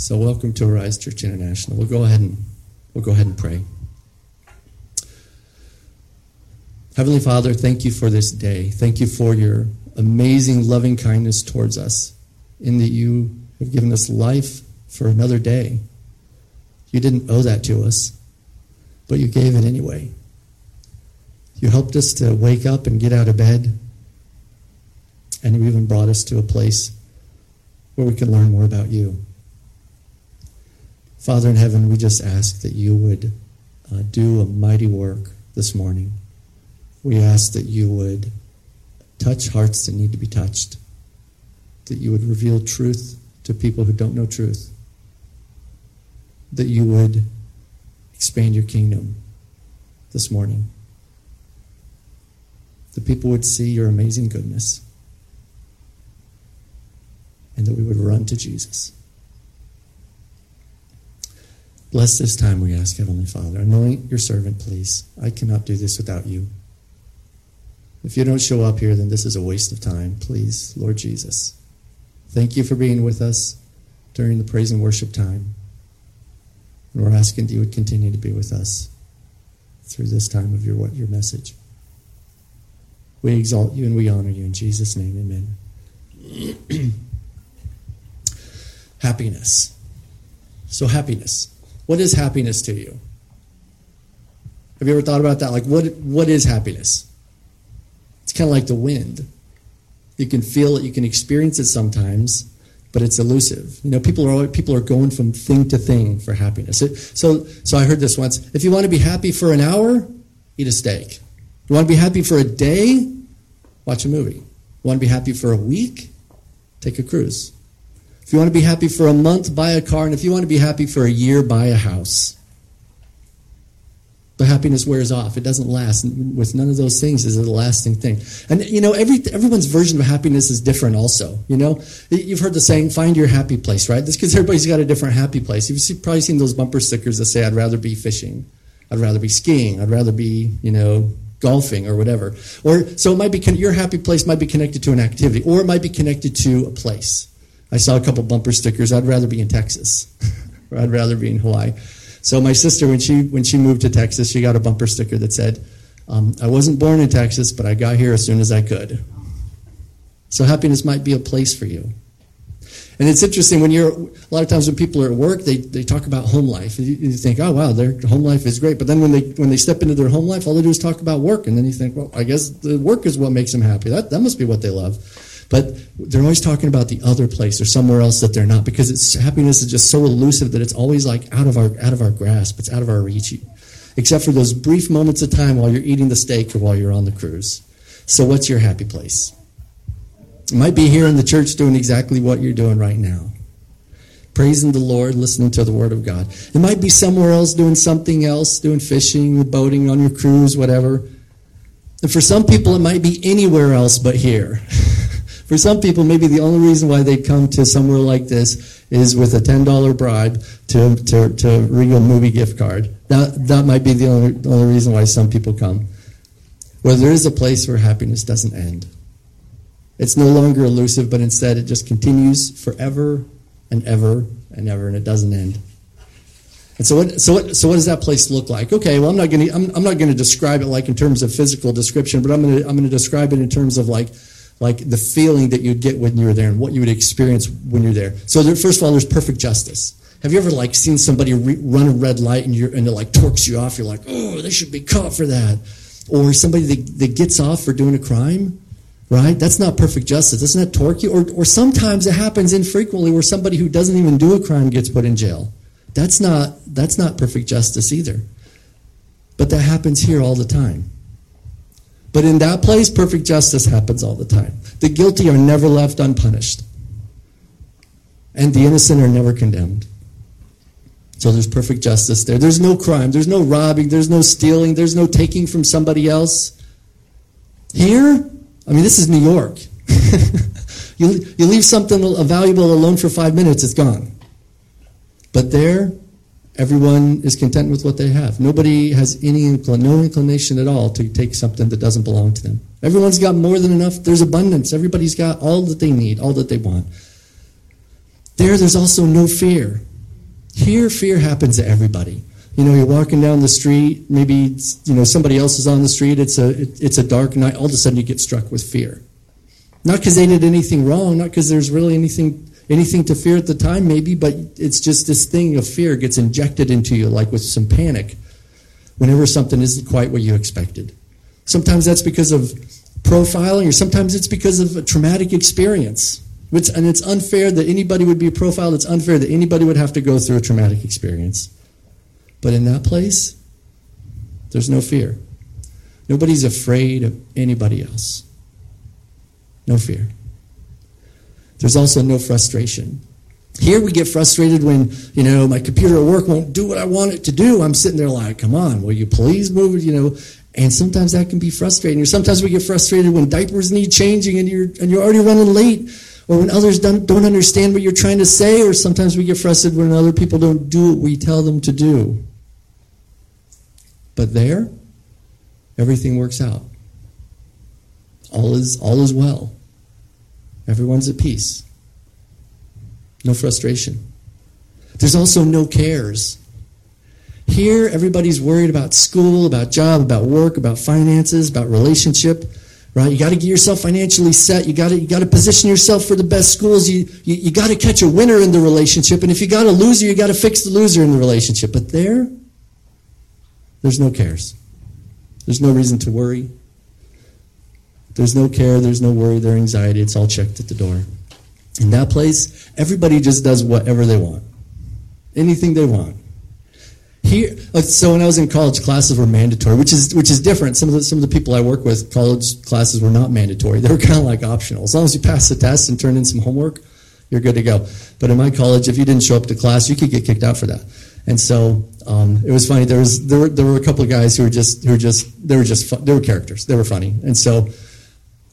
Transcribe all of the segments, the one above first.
So welcome to Arise Church International. We'll go ahead and we'll go ahead and pray. Heavenly Father, thank you for this day. Thank you for your amazing loving kindness towards us, in that you have given us life for another day. You didn't owe that to us, but you gave it anyway. You helped us to wake up and get out of bed, and you even brought us to a place where we can learn more about you. Father in heaven, we just ask that you would uh, do a mighty work this morning. We ask that you would touch hearts that need to be touched, that you would reveal truth to people who don't know truth, that you would expand your kingdom this morning. That people would see your amazing goodness and that we would run to Jesus. Bless this time, we ask, Heavenly Father. Anoint your servant, please. I cannot do this without you. If you don't show up here, then this is a waste of time. Please, Lord Jesus. Thank you for being with us during the praise and worship time. And we're asking that you would continue to be with us through this time of your, your message. We exalt you and we honor you. In Jesus' name, amen. happiness. So, happiness. What is happiness to you? Have you ever thought about that? Like, what, what is happiness? It's kind of like the wind. You can feel it, you can experience it sometimes, but it's elusive. You know, people are people are going from thing to thing for happiness. It, so, so I heard this once. If you want to be happy for an hour, eat a steak. You want to be happy for a day? Watch a movie. You want to be happy for a week? Take a cruise. If you want to be happy for a month, buy a car. And if you want to be happy for a year, buy a house. But happiness wears off. It doesn't last. with none of those things is it a lasting thing. And you know, every everyone's version of happiness is different. Also, you know, you've heard the saying, "Find your happy place." Right? That's because everybody's got a different happy place. You've probably seen those bumper stickers that say, "I'd rather be fishing," "I'd rather be skiing," "I'd rather be," you know, golfing or whatever. Or so it might be your happy place might be connected to an activity, or it might be connected to a place. I saw a couple bumper stickers. I'd rather be in Texas, or I'd rather be in Hawaii. So my sister, when she when she moved to Texas, she got a bumper sticker that said, um, "I wasn't born in Texas, but I got here as soon as I could." So happiness might be a place for you. And it's interesting when you're a lot of times when people are at work, they, they talk about home life. You, you think, oh wow, their home life is great. But then when they when they step into their home life, all they do is talk about work, and then you think, well, I guess the work is what makes them happy. That that must be what they love. But they're always talking about the other place or somewhere else that they're not because it's happiness is just so elusive that it's always like out of our out of our grasp. It's out of our reach. Except for those brief moments of time while you're eating the steak or while you're on the cruise. So what's your happy place? It might be here in the church doing exactly what you're doing right now. Praising the Lord, listening to the Word of God. It might be somewhere else doing something else, doing fishing, boating on your cruise, whatever. And for some people, it might be anywhere else but here. For some people, maybe the only reason why they come to somewhere like this is with a $10 bribe to, to, to Regal movie gift card. That, that might be the only, only reason why some people come. Well, there is a place where happiness doesn't end. It's no longer elusive, but instead it just continues forever and ever and ever, and it doesn't end. And so, what, so, what, so what does that place look like? Okay, well, I'm not going to I'm, I'm not going to describe it like in terms of physical description, but I'm going to I'm going to describe it in terms of like like the feeling that you'd get when you're there and what you would experience when you're there. So there, first of all, there's perfect justice. Have you ever like seen somebody re- run a red light and, you're, and it like torques you off? You're like, oh, they should be caught for that. Or somebody that, that gets off for doing a crime, right? That's not perfect justice. Doesn't that torque you? Or, or sometimes it happens infrequently where somebody who doesn't even do a crime gets put in jail. That's not, that's not perfect justice either. But that happens here all the time. But in that place, perfect justice happens all the time. The guilty are never left unpunished, and the innocent are never condemned. So there's perfect justice there. There's no crime, there's no robbing, there's no stealing, there's no taking from somebody else. Here, I mean, this is New York. you, you leave something valuable alone for five minutes, it's gone. But there, Everyone is content with what they have. Nobody has any incl- no inclination at all to take something that doesn't belong to them. Everyone's got more than enough. There's abundance. Everybody's got all that they need, all that they want. There, there's also no fear. Here, fear happens to everybody. You know, you're walking down the street, maybe, you know, somebody else is on the street, it's a, it, it's a dark night, all of a sudden you get struck with fear. Not because they did anything wrong, not because there's really anything, anything to fear at the time, maybe, but it's just this thing of fear gets injected into you, like with some panic, whenever something isn't quite what you expected. Sometimes that's because of profiling, or sometimes it's because of a traumatic experience. It's, and it's unfair that anybody would be profiled. It's unfair that anybody would have to go through a traumatic experience. But in that place, there's no fear. Nobody's afraid of anybody else. No fear. There's also no frustration. Here we get frustrated when, you know, my computer at work won't do what I want it to do. I'm sitting there like, come on, will you please move it, you know? And sometimes that can be frustrating. Or sometimes we get frustrated when diapers need changing and you're, and you're already running late or when others don't, don't understand what you're trying to say, or sometimes we get frustrated when other people don't do what we tell them to do. But there, everything works out. All is, all is well. Everyone's at peace. No frustration. There's also no cares. Here, everybody's worried about school, about job, about work, about finances, about relationship right? You got to get yourself financially set. You got to you got to position yourself for the best schools. You you, you got to catch a winner in the relationship, and if you got a loser, you got to fix the loser in the relationship. But there, there's no cares. There's no reason to worry. There's no care. There's no worry. There's anxiety. It's all checked at the door. In that place, everybody just does whatever they want, anything they want. Here, so when I was in college, classes were mandatory, which is which is different. Some of the some of the people I work with, college classes were not mandatory; they were kind of like optional. As long as you pass the test and turn in some homework, you're good to go. But in my college, if you didn't show up to class, you could get kicked out for that. And so um, it was funny. There was there were, there were a couple of guys who were just who were just they were just they were characters. They were funny, and so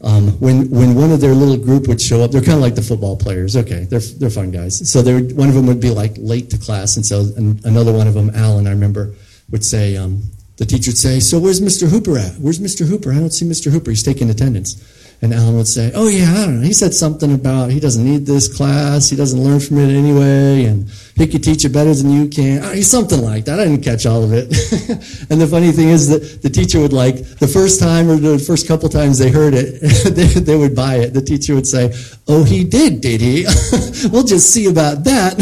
um, when when one of their little group would show up, they're kind of like the football players. Okay, they're they're fun guys. So they one of them would be like late to class, and so another one of them, Alan, I remember, would say, um, the teacher would say, "So where's Mr. Hooper at? Where's Mr. Hooper? I don't see Mr. Hooper. He's taking attendance." And Alan would say, "Oh yeah, I don't know. He said something about he doesn't need this class. He doesn't learn from it anyway, and he could teach it better than you can. Oh, something like that. I didn't catch all of it. and the funny thing is that the teacher would like the first time or the first couple times they heard it, they, they would buy it. The teacher would say, "Oh, he did, did he? we'll just see about that."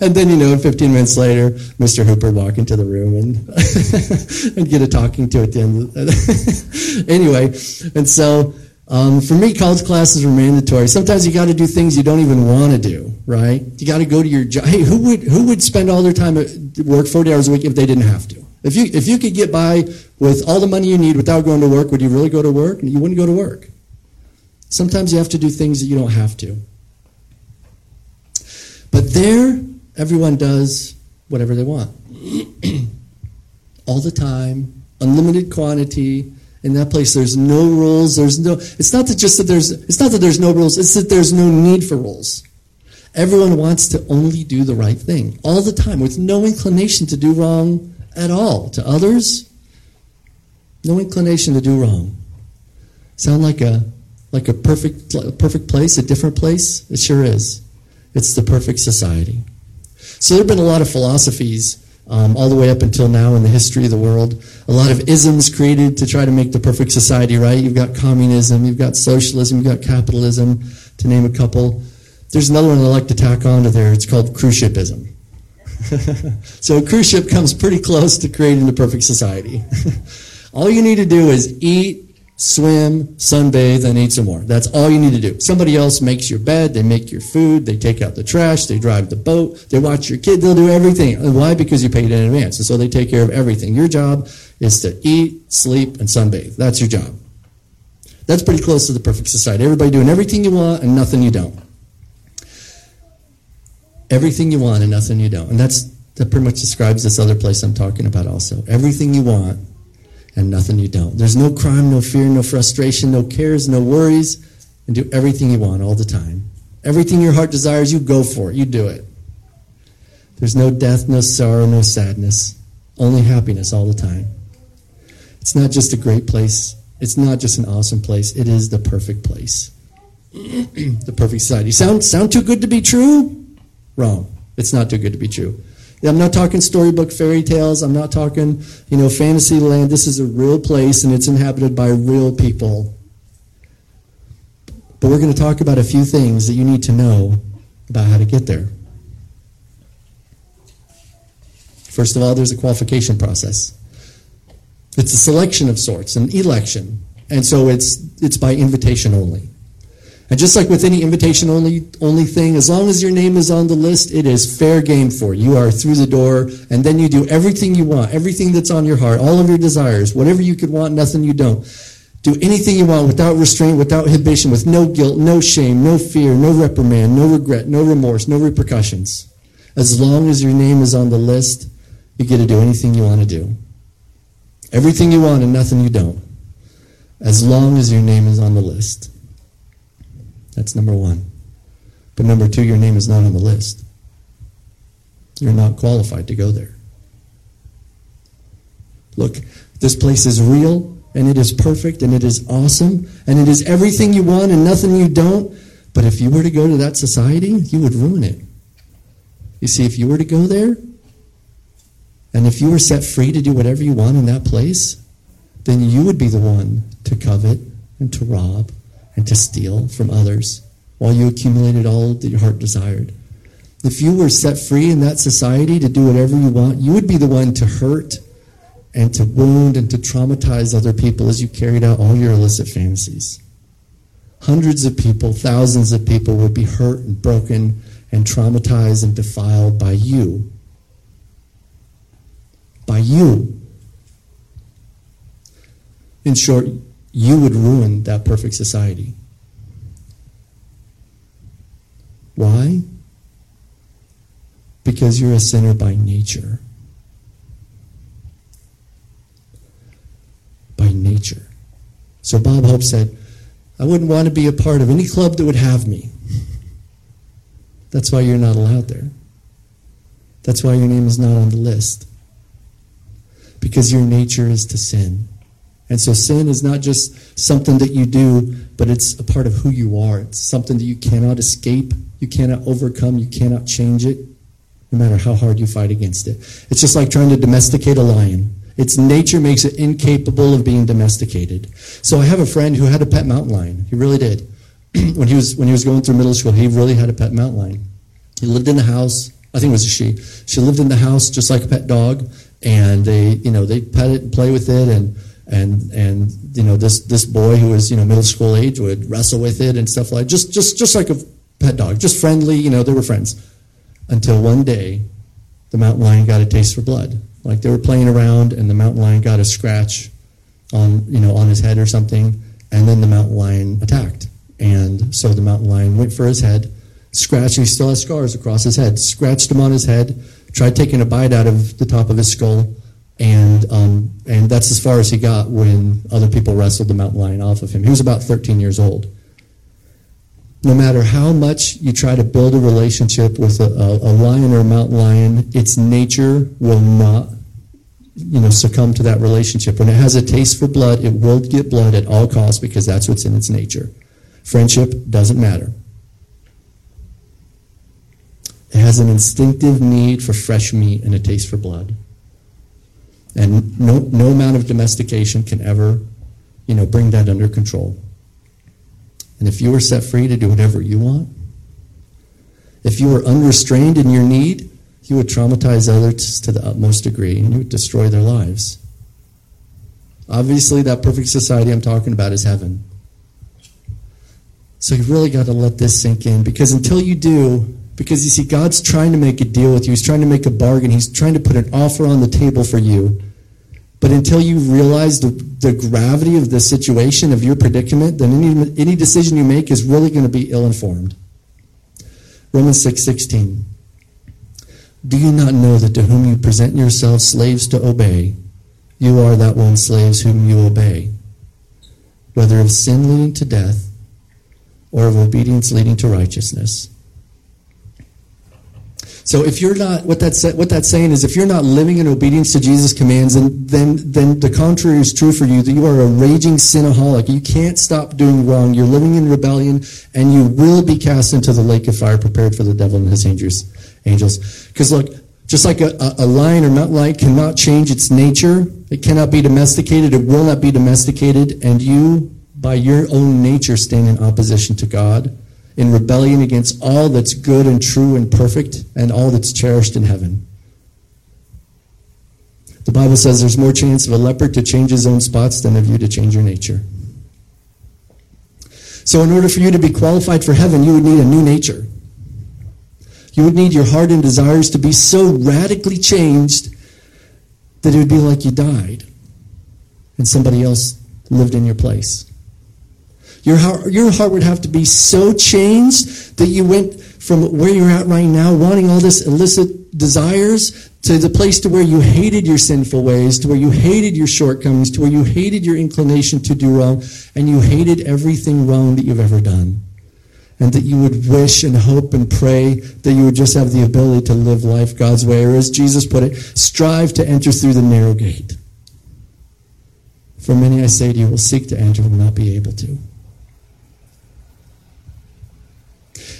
and then you know, 15 minutes later, Mr. Hooper would walk into the room and and get a talking to at the end. anyway, and so um, for me, college classes were mandatory. Sometimes you got to do things you don't even want to do, right? You got to go to your job. Hey, who would who would spend all their time at work forty hours a week if they didn't have to? If you if you could get by with all the money you need without going to work, would you really go to work? You wouldn't go to work. Sometimes you have to do things that you don't have to. But there, everyone does whatever they want, all the time, unlimited quantity in that place there's no rules there's no it's not that just that there's it's not that there's no rules it's that there's no need for rules. Everyone wants to only do the right thing all the time with no inclination to do wrong at all to others. No inclination to do wrong. Sound like a like a perfect a perfect place a different place? It sure is. It's the perfect society. So there have been a lot of philosophies um, all the way up until now in the history of the world. A lot of isms created to try to make the perfect society, right? You've got communism, you've got socialism, you've got capitalism, to name a couple. There's another one I like to tack onto there. It's called cruise shipism. so a cruise ship comes pretty close to creating the perfect society. all you need to do is eat, swim, sunbathe, and eat some more. That's all you need to do. Somebody else makes your bed, they make your food, they take out the trash, they drive the boat, they watch your kid, they'll do everything. Why? Because you paid in advance. And so they take care of everything. Your job is to eat, sleep, and sunbathe. That's your job. That's pretty close to the perfect society. Everybody doing everything you want and nothing you don't. Everything you want and nothing you don't. And that's that pretty much describes this other place I'm talking about also. Everything you want and nothing you don't. There's no crime, no fear, no frustration, no cares, no worries, and do everything you want all the time. Everything your heart desires, you go for it. You do it. There's no death, no sorrow, no sadness, only happiness all the time. It's not just a great place. It's not just an awesome place. It is the perfect place. the perfect society. Sound, sound too good to be true? Wrong. It's not too good to be true. I'm not talking storybook fairy tales. I'm not talking, you know, fantasy land. This is a real place and it's inhabited by real people. But we're going to talk about a few things that you need to know about how to get there. First of all, there's a qualification process. It's a selection of sorts, an election. And so it's, it's by invitation only. And just like with any invitation only, only thing, as long as your name is on the list, it is fair game for you. You are through the door, and then you do everything you want, everything that's on your heart, all of your desires, whatever you could want, nothing you don't. Do anything you want without restraint, without inhibition, with no guilt, no shame, no fear, no reprimand, no regret, no remorse, no repercussions. As long as your name is on the list, you get to do anything you want to do. Everything you want and nothing you don't. As long as your name is on the list. That's number one. But number two, your name is not on the list. You're not qualified to go there. Look, this place is real and it is perfect and it is awesome and it is everything you want and nothing you don't. But if you were to go to that society, you would ruin it. You see, if you were to go there and if you were set free to do whatever you want in that place, then you would be the one to covet and to rob and to steal from others while you accumulated all that your heart desired. If you were set free in that society to do whatever you want, you would be the one to hurt and to wound and to traumatize other people as you carried out all your illicit fantasies. Hundreds of people, thousands of people would be hurt and broken and traumatized and defiled by you. By you. In short, you would ruin that perfect society. Why? Because you're a sinner by nature. By nature. So Bob Hope said, I wouldn't want to be a part of any club that would have me. That's why you're not allowed there. That's why your name is not on the list. Because your nature is to sin. And so sin is not just something that you do, but it's a part of who you are. It's something that you cannot escape, you cannot overcome, you cannot change it, no matter how hard you fight against it. It's just like trying to domesticate a lion. Its nature makes it incapable of being domesticated. So I have a friend who had a pet mountain lion. He really did. when he was when he was going through middle school, he really had a pet mountain lion. He lived in the house. I think it was she. She lived in the house just like a pet dog, and they you know they pet it and play with it and and and you know this this boy who was you know middle school age would wrestle with it and stuff like just just just like a pet dog, just friendly. You know, they were friends until one day the mountain lion got a taste for blood. Like they were playing around and the mountain lion got a scratch on you know on his head or something, and then the mountain lion attacked. And so the mountain lion went for his head, scratched. He still has scars across his head. Scratched him on his head. Tried taking a bite out of the top of his skull and um, and that's as far as he got when other people wrestled the mountain lion off of him. He was about 13 years old. No matter how much you try to build a relationship with a, a, a lion or a mountain lion, its nature will not, you know, succumb to that relationship. When it has a taste for blood, it will get blood at all costs because that's what's in its nature. Friendship doesn't matter. It has an instinctive need for fresh meat and a taste for blood. And no, no amount of domestication can ever, you know, bring that under control. And if you were set free to do whatever you want, if you were unrestrained in your need, you would traumatize others to the utmost degree and you would destroy their lives. Obviously, that perfect society I'm talking about is heaven. So you really got to let this sink in because until you do, because you see, God's trying to make a deal with you. He's trying to make a bargain. He's trying to put an offer on the table for you. But until you realize the, the gravity of the situation, of your predicament, then any, any decision you make is really going to be ill informed. Romans 6 16. Do you not know that to whom you present yourselves slaves to obey, you are that one slaves whom you obey, whether of sin leading to death or of obedience leading to righteousness? So if you're not, what that's, what that's saying is if you're not living in obedience to Jesus' commands, then, then, then the contrary is true for you, that you are a raging sinaholic. You can't stop doing wrong. You're living in rebellion, and you will be cast into the lake of fire prepared for the devil and his angels. angels. Because look, just like a, a, lion or mountain lion cannot change its nature, it cannot be domesticated, it will not be domesticated, and you, by your own nature, stand in opposition to God, in rebellion against all that's good and true and perfect, and all that's cherished in heaven. The Bible says there's more chance of a leopard to change his own spots than of you to change your nature. So, in order for you to be qualified for heaven, you would need a new nature. You would need your heart and desires to be so radically changed that it would be like you died and somebody else lived in your place. Your heart, your heart would have to be so changed that you went from where you're at right now, wanting all this illicit desires, to the place to where you hated your sinful ways, to where you hated your shortcomings, to where you hated your inclination to do wrong, and you hated everything wrong that you've ever done. And that you would wish and hope and pray that you would just have the ability to live life God's way, or as Jesus put it, strive to enter through the narrow gate. For many, I say to you, will seek to enter, will not be able to.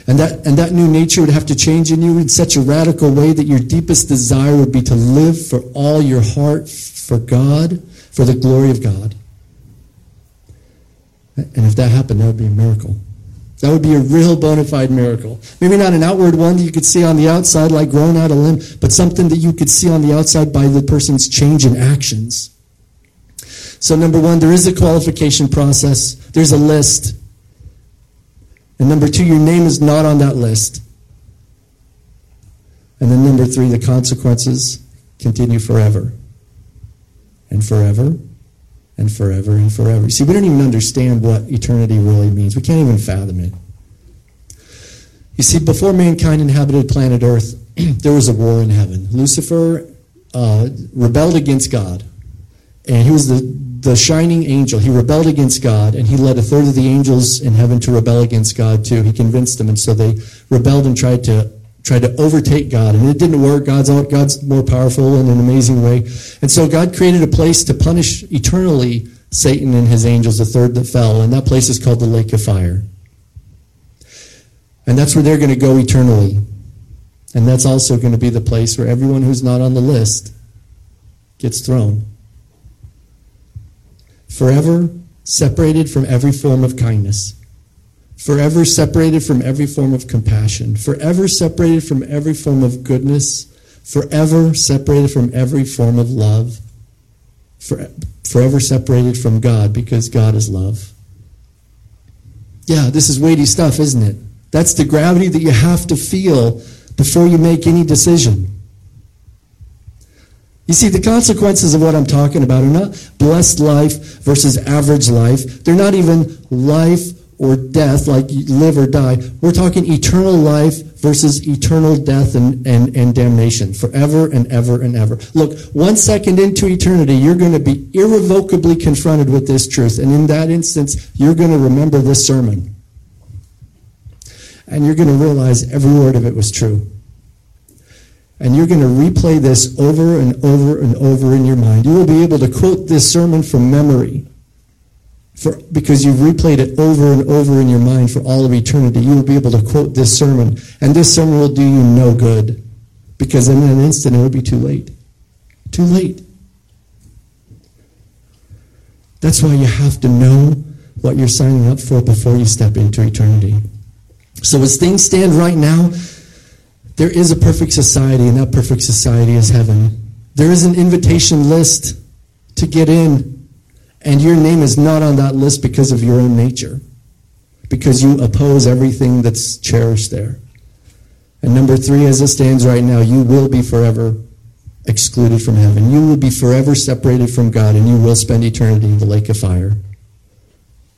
And that, and that new nature would have to change in you in such a radical way that your deepest desire would be to live for all your heart for God, for the glory of God. And if that happened, that would be a miracle. That would be a real bona fide miracle. Maybe not an outward one that you could see on the outside, like growing out a limb, but something that you could see on the outside by the person's change in actions. So, number one, there is a qualification process, there's a list. And number two, your name is not on that list. And then number three, the consequences continue forever and forever and forever and forever. See, we don't even understand what eternity really means. We can't even fathom it. You see, before mankind inhabited planet Earth, there was a war in heaven. Lucifer uh, rebelled against God, and he was the the shining angel, he rebelled against God, and he led a third of the angels in heaven to rebel against God too. He convinced them, and so they rebelled and tried to tried to overtake God, and it didn't work. God's out, God's more powerful in an amazing way, and so God created a place to punish eternally Satan and his angels, the third that fell, and that place is called the lake of fire. And that's where they're going to go eternally. And that's also going to be the place where everyone who's not on the list gets thrown forever separated from every form of kindness, forever separated from every form of compassion, forever separated from every form of goodness, forever separated from every form of love, for, forever separated from God because God is love. Yeah, this is weighty stuff, isn't it? That's the gravity that you have to feel before you make any decision. You see, the consequences of what I'm talking about are not blessed life versus average life. They're not even life or death, like live or die. We're talking eternal life versus eternal death and, and, and damnation, forever and ever and ever. Look, one second into eternity, you're going to be irrevocably confronted with this truth. And in that instance, you're going to remember this sermon. And you're going to realize every word of it was true. And you're going to replay this over and over and over in your mind. You will be able to quote this sermon from memory for, because you've replayed it over and over in your mind for all of eternity. You will be able to quote this sermon. And this sermon will do you no good because in an instant it will be too late. Too late. That's why you have to know what you're signing up for before you step into eternity. So as things stand right now, there is a perfect society, and that perfect society is heaven. There is an invitation list to get in, and your name is not on that list because of your own nature, because you oppose everything that's cherished there. And number three, as it stands right now, you will be forever excluded from heaven. You will be forever separated from God, and you will spend eternity in the lake of fire.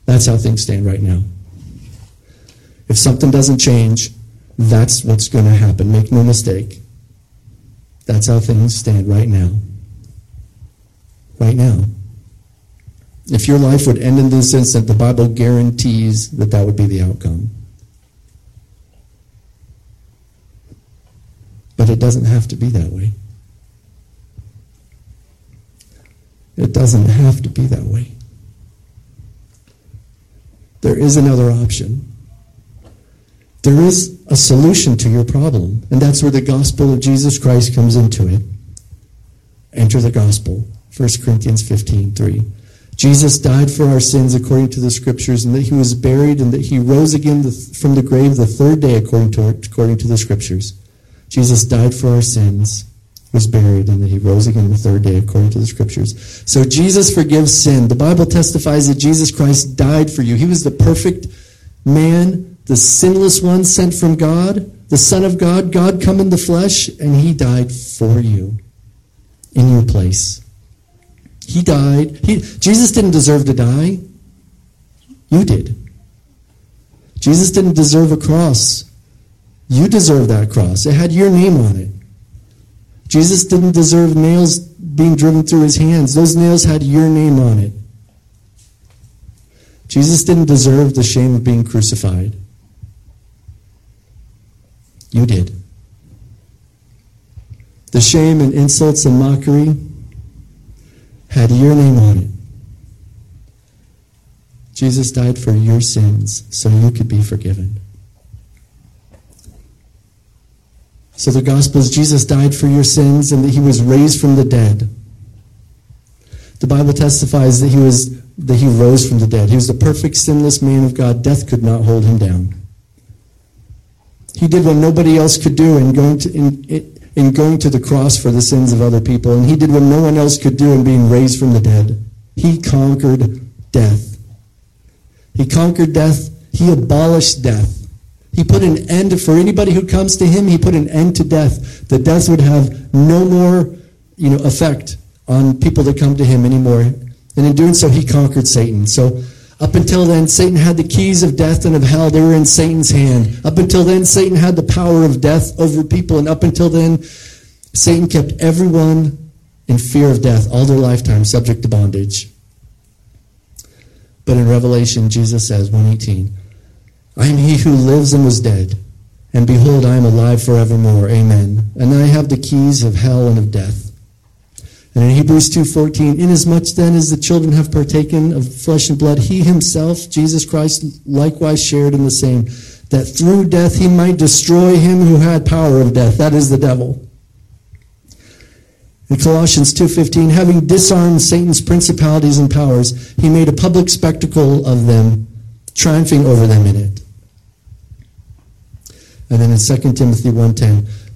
That's how things stand right now. If something doesn't change, that's what's going to happen. Make no mistake. That's how things stand right now. Right now. If your life would end in this instant, the Bible guarantees that that would be the outcome. But it doesn't have to be that way. It doesn't have to be that way. There is another option. There is a solution to your problem. And that's where the gospel of Jesus Christ comes into it. Enter the gospel. 1 Corinthians 15 3. Jesus died for our sins according to the scriptures, and that he was buried, and that he rose again from the grave the third day according to, according to the scriptures. Jesus died for our sins, was buried, and that he rose again the third day according to the scriptures. So Jesus forgives sin. The Bible testifies that Jesus Christ died for you. He was the perfect man, the sinless one sent from God, the Son of God, God come in the flesh, and he died for you in your place. He died. He, Jesus didn't deserve to die. You did. Jesus didn't deserve a cross. You deserve that cross. It had your name on it. Jesus didn't deserve nails being driven through his hands. Those nails had your name on it. Jesus didn't deserve the shame of being crucified. You did. The shame and insults and mockery had your name on it. Jesus died for your sins so you could be forgiven. So the gospel is Jesus died for your sins and that he was raised from the dead. The Bible testifies that he was that he rose from the dead. He was the perfect sinless man of God. Death could not hold him down. He did what nobody else could do in going to in, in going to the cross for the sins of other people, and he did what no one else could do in being raised from the dead. He conquered death. He conquered death. He abolished death. He put an end for anybody who comes to him. He put an end to death. The death would have no more, you know, effect on people that come to him anymore. And in doing so, he conquered Satan. So up until then, Satan had the keys of death and of hell. They were in Satan's hand. Up until then, Satan had the power of death over people. And up until then, Satan kept everyone in fear of death all their lifetime, subject to bondage. But in Revelation, Jesus says, 118, I am he who lives and was dead. And behold, I am alive forevermore. Amen. And I have the keys of hell and of death. And in Hebrews 2.14, inasmuch then as the children have partaken of flesh and blood, he himself, Jesus Christ, likewise shared in the same, that through death he might destroy him who had power of death, that is the devil. In Colossians 2.15, having disarmed Satan's principalities and powers, he made a public spectacle of them, triumphing over them in it. And then in 2 Timothy 1.10,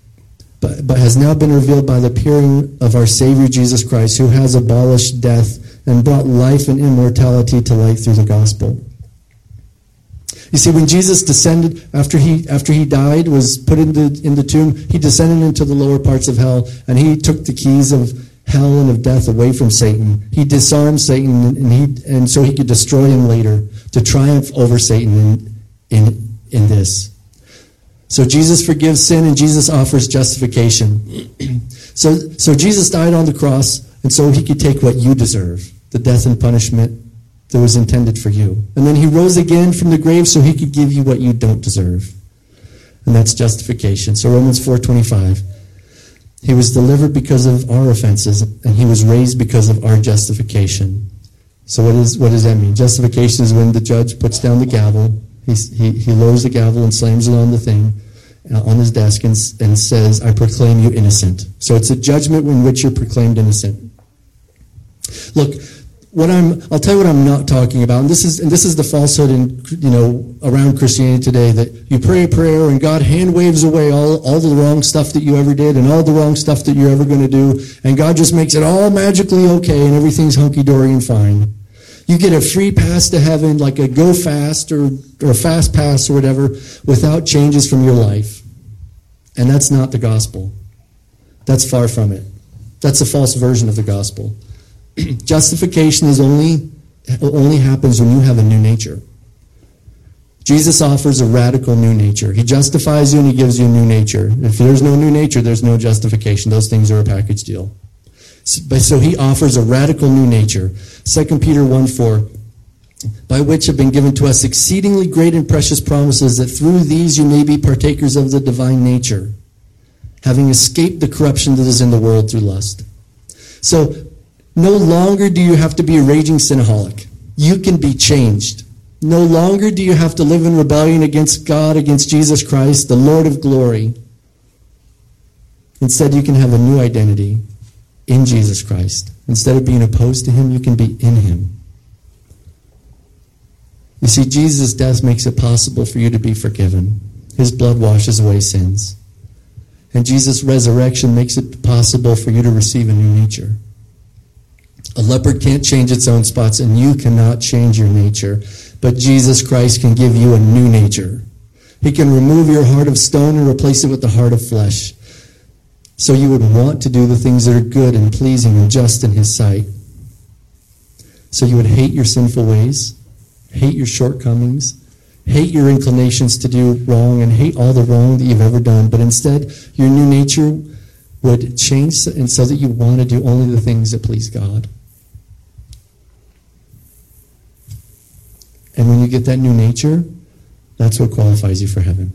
but, but has now been revealed by the appearing of our Savior Jesus Christ, who has abolished death and brought life and immortality to light through the gospel. You see, when Jesus descended after he after he died, was put into in the tomb, he descended into the lower parts of hell, and he took the keys of hell and of death away from Satan. He disarmed Satan, and he and so he could destroy him later to triumph over Satan in in, in this. So Jesus forgives sin and Jesus offers justification. so, so Jesus died on the cross, and so he could take what you deserve the death and punishment that was intended for you. And then he rose again from the grave so he could give you what you don't deserve. And that's justification. So Romans 4:25. He was delivered because of our offenses, and he was raised because of our justification. So what, is, what does that mean? Justification is when the judge puts down the gavel he, he, he lowers the gavel and slams it on the thing, uh, on his desk, and, and says, I proclaim you innocent. So it's a judgment in which you're proclaimed innocent. Look, what I'm, I'll tell you what I'm not talking about, and this is, and this is the falsehood in, you know, around Christianity today, that you pray a prayer and God hand waves away all, all the wrong stuff that you ever did and all the wrong stuff that you're ever going to do, and God just makes it all magically okay and everything's hunky-dory and fine. You get a free pass to heaven, like a go fast or, or fast pass or whatever, without changes from your life. And that's not the gospel. That's far from it. That's a false version of the gospel. Justification is only only happens when you have a new nature. Jesus offers a radical new nature. He justifies you and he gives you a new nature. If there's no new nature, there's no justification. Those things are a package deal. So he offers a radical new nature. 2 Peter 1 4 by which have been given to us exceedingly great and precious promises, that through these you may be partakers of the divine nature, having escaped the corruption that is in the world through lust. So, no longer do you have to be a raging sinaholic. You can be changed. No longer do you have to live in rebellion against God, against Jesus Christ, the Lord of glory. Instead, you can have a new identity in Jesus Christ. Instead of being opposed to Him, you can be in Him. You see, Jesus' death makes it possible for you to be forgiven. His blood washes away sins. And Jesus' resurrection makes it possible for you to receive a new nature. A leopard can't change its own spots, and you cannot change your nature. But Jesus Christ can give you a new nature. He can remove your heart of stone and replace it with the heart of flesh. So you would want to do the things that are good and pleasing and just in His sight. So you would hate your sinful ways, hate your shortcomings, hate your inclinations to do wrong, and hate all the wrong that you've ever done. But instead, your new nature would change and so that you want to do only the things that please God. And when you get that new nature, that's what qualifies you for heaven.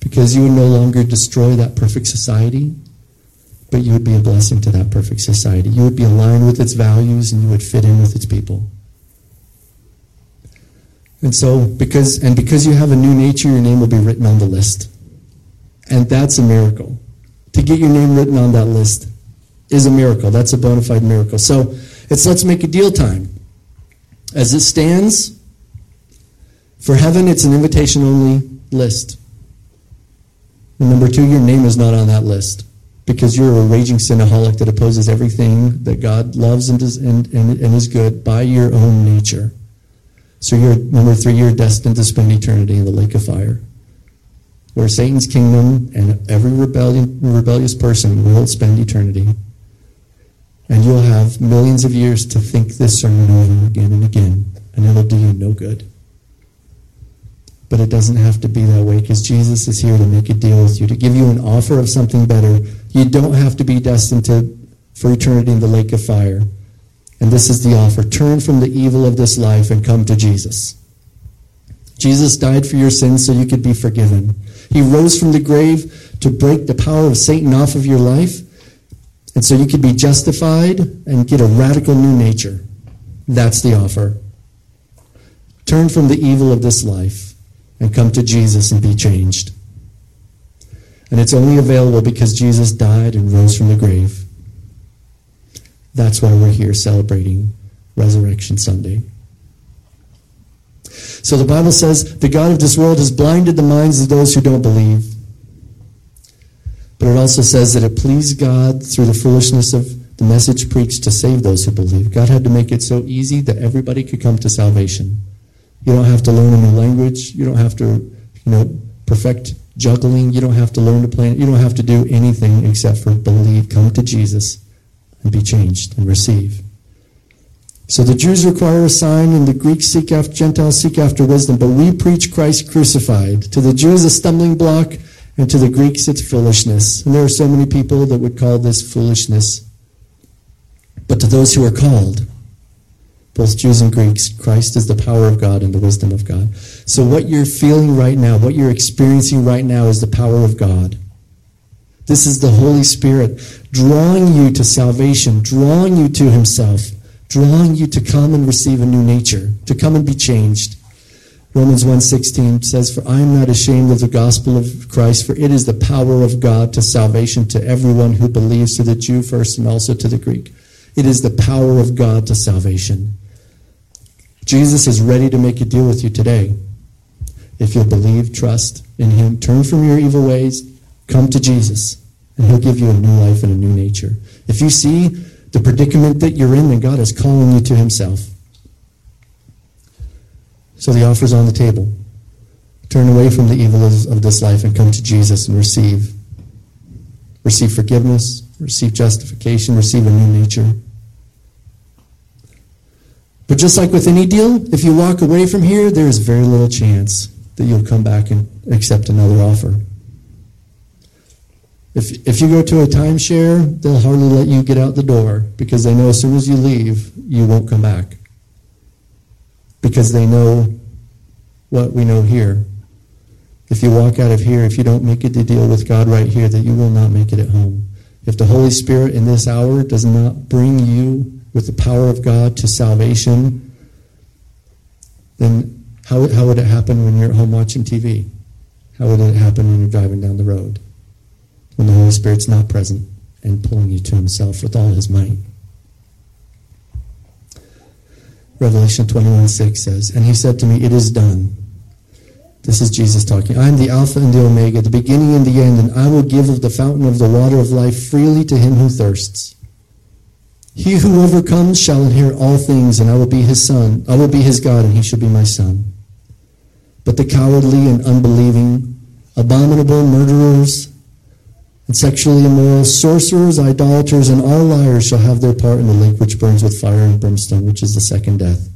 Because you would no longer destroy that perfect society, but you would be a blessing to that perfect society. You would be aligned with its values and you would fit in with its people. And so, because, and because you have a new nature, your name will be written on the list. And that's a miracle. To get your name written on that list is a miracle. That's a bona fide miracle. So, it's let's make a deal time. As it stands, for heaven, it's an invitation only list. Number two, your name is not on that list because you're a raging sinaholic that opposes everything that God loves and, does, and, and, and is good by your own nature. So you're, number three, you're destined to spend eternity in the lake of fire, where Satan's kingdom and every rebellion, rebellious person will spend eternity. And you'll have millions of years to think this sermon over again and again, and it'll do you no good. But it doesn't have to be that way because Jesus is here to make a deal with you, to give you an offer of something better. You don't have to be destined to, for eternity in the lake of fire. And this is the offer turn from the evil of this life and come to Jesus. Jesus died for your sins so you could be forgiven. He rose from the grave to break the power of Satan off of your life and so you could be justified and get a radical new nature. That's the offer. Turn from the evil of this life and come to Jesus and be changed. And it's only available because Jesus died and rose from the grave. That's why we're here celebrating Resurrection Sunday. So the Bible says the God of this world has blinded the minds of those who don't believe but it also says that it pleased God through the foolishness of the message preached to save those who believe. God had to make it so easy that everybody could come to salvation. You don't have to learn a new language. You don't have to, you know, perfect juggling. You don't have to learn to play. You don't have to do anything except for believe, come to Jesus, and be changed and receive. So the Jews require a sign, and the Greeks seek after Gentiles seek after wisdom. But we preach Christ crucified. To the Jews, a stumbling block and to the Greeks, it's foolishness. And there are so many people that would call this foolishness. But to those who are called, both Jews and Greeks, Christ is the power of God and the wisdom of God. So what you're feeling right now, what you're experiencing right now is the power of God. This is the Holy Spirit drawing you to salvation, drawing you to Himself, drawing you to come and receive a new nature, to come and be changed. Romans 1:16 says, "For I am not ashamed of the gospel of Christ, for it is the power of God to salvation to everyone who believes, to the Jew first and also to the Greek. It is the power of God to salvation." Jesus is ready to make a deal with you today. If you'll believe, trust in him, turn from your evil ways, come to Jesus, and he'll give you a new life and a new nature. If you see the predicament that you're in, then God is calling you to himself. So the offer's on the table. Turn away from the evil of this life and come to Jesus and receive. Receive forgiveness, receive justification, receive a new nature. But just like with any deal, if you walk away from here, there is very little chance that you'll come back and accept another offer. If, if you go to a timeshare, they'll hardly let you get out the door because they know as soon as you leave, you won't come back because they know what we know here. If you walk out of here, if you don't make it to deal with God right here, that you will not make it at home. If the Holy Spirit in this hour does not bring you with the power of God to salvation, then how, how would it happen when you're at home watching TV? How would it happen when you're driving down the road? When the Holy Spirit's not present and pulling you to Himself with all His might. Revelation 21 6 says, And He said to me, It is done. This is Jesus talking. I am the Alpha and the Omega, the beginning and the end, and I will give of the fountain of the water of life freely to him who thirsts. He who overcomes shall inherit all things, and I will be his son. I will be his God, and he shall be my son. But the cowardly and unbelieving, abominable murderers, and sexually immoral, sorcerers, idolaters, and all liars shall have their part in the lake which burns with fire and brimstone, which is the second death.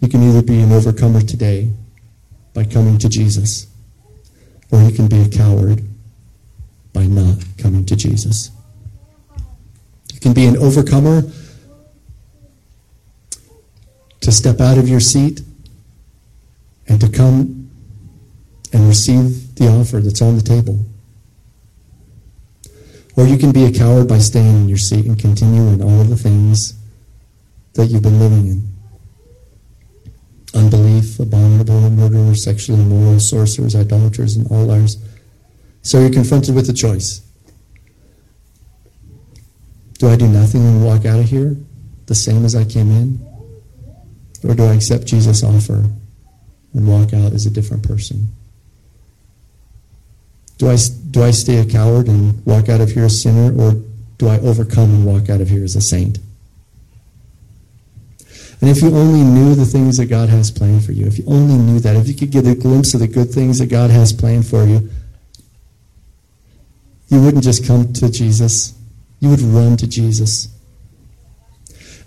You can either be an overcomer today by coming to Jesus, or you can be a coward by not coming to Jesus. Can be an overcomer to step out of your seat and to come and receive the offer that's on the table. Or you can be a coward by staying in your seat and continue in all of the things that you've been living in. Unbelief, abominable, murderers, sexually immoral, sorcerers, idolaters, and all liars. So you're confronted with a choice. Do I do nothing and walk out of here the same as I came in? Or do I accept Jesus' offer and walk out as a different person? Do I, do I stay a coward and walk out of here a sinner, or do I overcome and walk out of here as a saint? And if you only knew the things that God has planned for you, if you only knew that, if you could get a glimpse of the good things that God has planned for you, you wouldn't just come to Jesus, you would run to Jesus.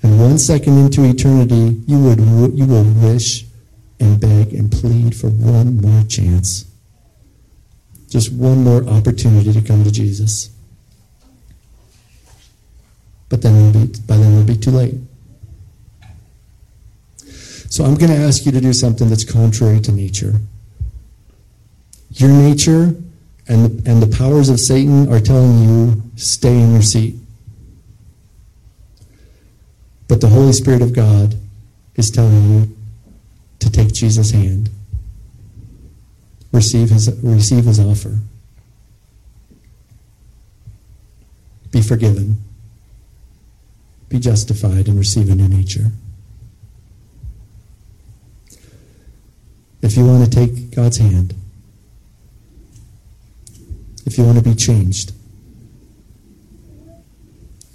And one second into eternity, you would you will wish and beg and plead for one more chance just one more opportunity to come to Jesus. But then it'll be, by then it'll be too late. So I'm going to ask you to do something that's contrary to nature. Your nature and the, and the powers of Satan are telling you stay in your seat. But the Holy Spirit of God is telling you to take Jesus' hand receive his, receive his offer. Be forgiven. Be justified and receive a new nature. If you want to take God's hand, if you want to be changed,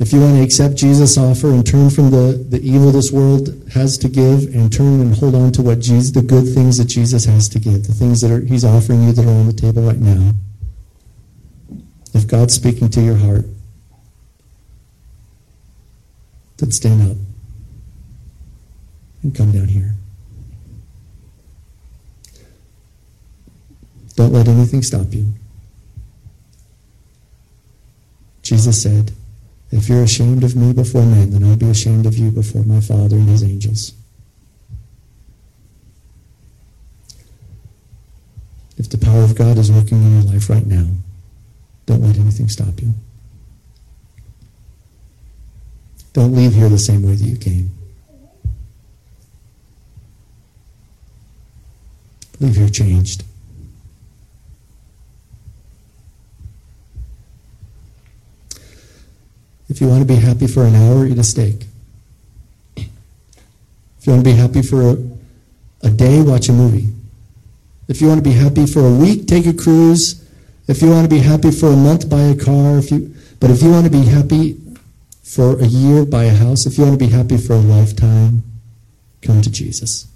if you want to accept Jesus' offer and turn from the, the evil this world has to give and turn and hold on to what Jesus, the good things that Jesus has to give, the things that are, he's offering you that are on the table right now. If God's speaking to your heart, then stand up and come down here. Don't let anything stop you. Jesus said, if you're ashamed of me before men, then I'll be ashamed of you before my Father and his angels. If the power of God is working in your life right now, don't let anything stop you. Don't leave here the same way that you came. Leave here changed. If you want to be happy for an hour, eat a steak. If you want to be happy for a, a day, watch a movie. If you want to be happy for a week, take a cruise. If you want to be happy for a month, buy a car. If you, but if you want to be happy for a year, buy a house. If you want to be happy for a lifetime, come to Jesus.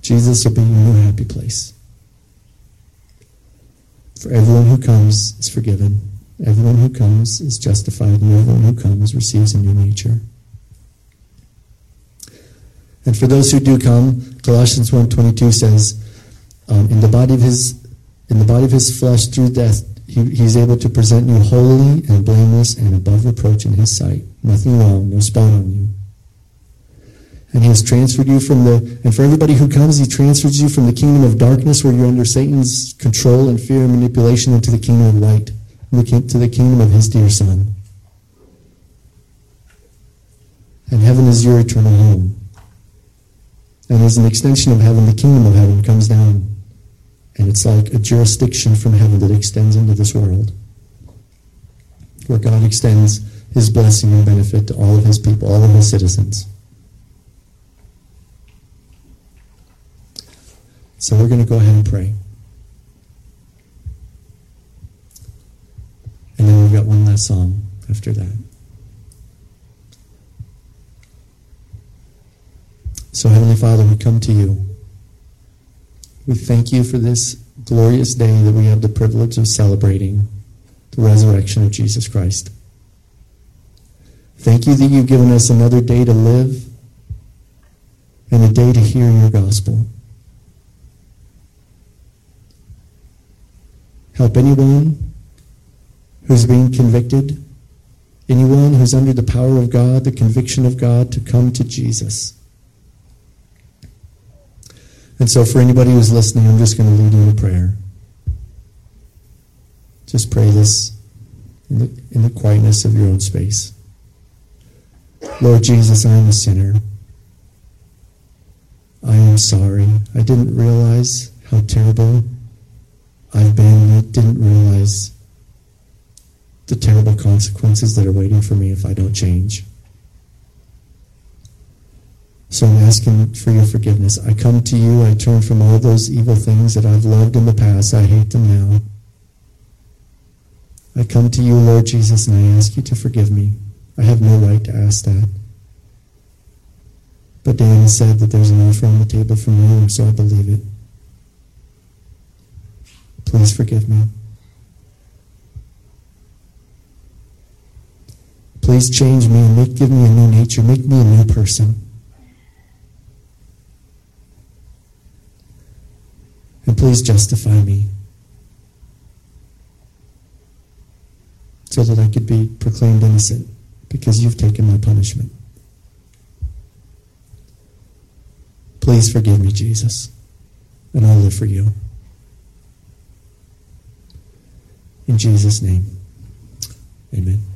Jesus will be your new happy place. For everyone who comes is forgiven. Everyone who comes is justified, and everyone who comes receives a new nature. And for those who do come, Colossians 1.22 says, um, in the body of his in the body of his flesh through death, he, he's able to present you holy and blameless and above reproach in his sight. Nothing wrong, no spot on you. And he has transferred you from the, and for everybody who comes, he transfers you from the kingdom of darkness where you're under Satan's control and fear and manipulation into the kingdom of light to the kingdom of his dear Son. And heaven is your eternal home. And as an extension of heaven, the kingdom of heaven comes down. And it's like a jurisdiction from heaven that extends into this world, where God extends his blessing and benefit to all of his people, all of his citizens. So we're going to go ahead and pray. And then we've got one last song after that. So, Heavenly Father, we come to you. We thank you for this glorious day that we have the privilege of celebrating the resurrection of Jesus Christ. Thank you that you've given us another day to live and a day to hear your gospel. Help anyone who's being convicted, anyone who's under the power of God, the conviction of God, to come to Jesus. And so, for anybody who's listening, I'm just going to lead you in a prayer. Just pray this in the, in the quietness of your own space. Lord Jesus, I am a sinner. I am sorry. I didn't realize how terrible I've been. I didn't realize the terrible consequences that are waiting for me if I don't change. So I'm asking for your forgiveness. I come to you. I turn from all those evil things that I've loved in the past. I hate them now. I come to you, Lord Jesus, and I ask you to forgive me. I have no right to ask that. But Dan said that there's an offer on the table from you, so I believe it. Please forgive me. Please change me and make, give me a new nature. Make me a new person. And please justify me so that I could be proclaimed innocent because you've taken my punishment. Please forgive me, Jesus, and I'll live for you. In Jesus' name, amen.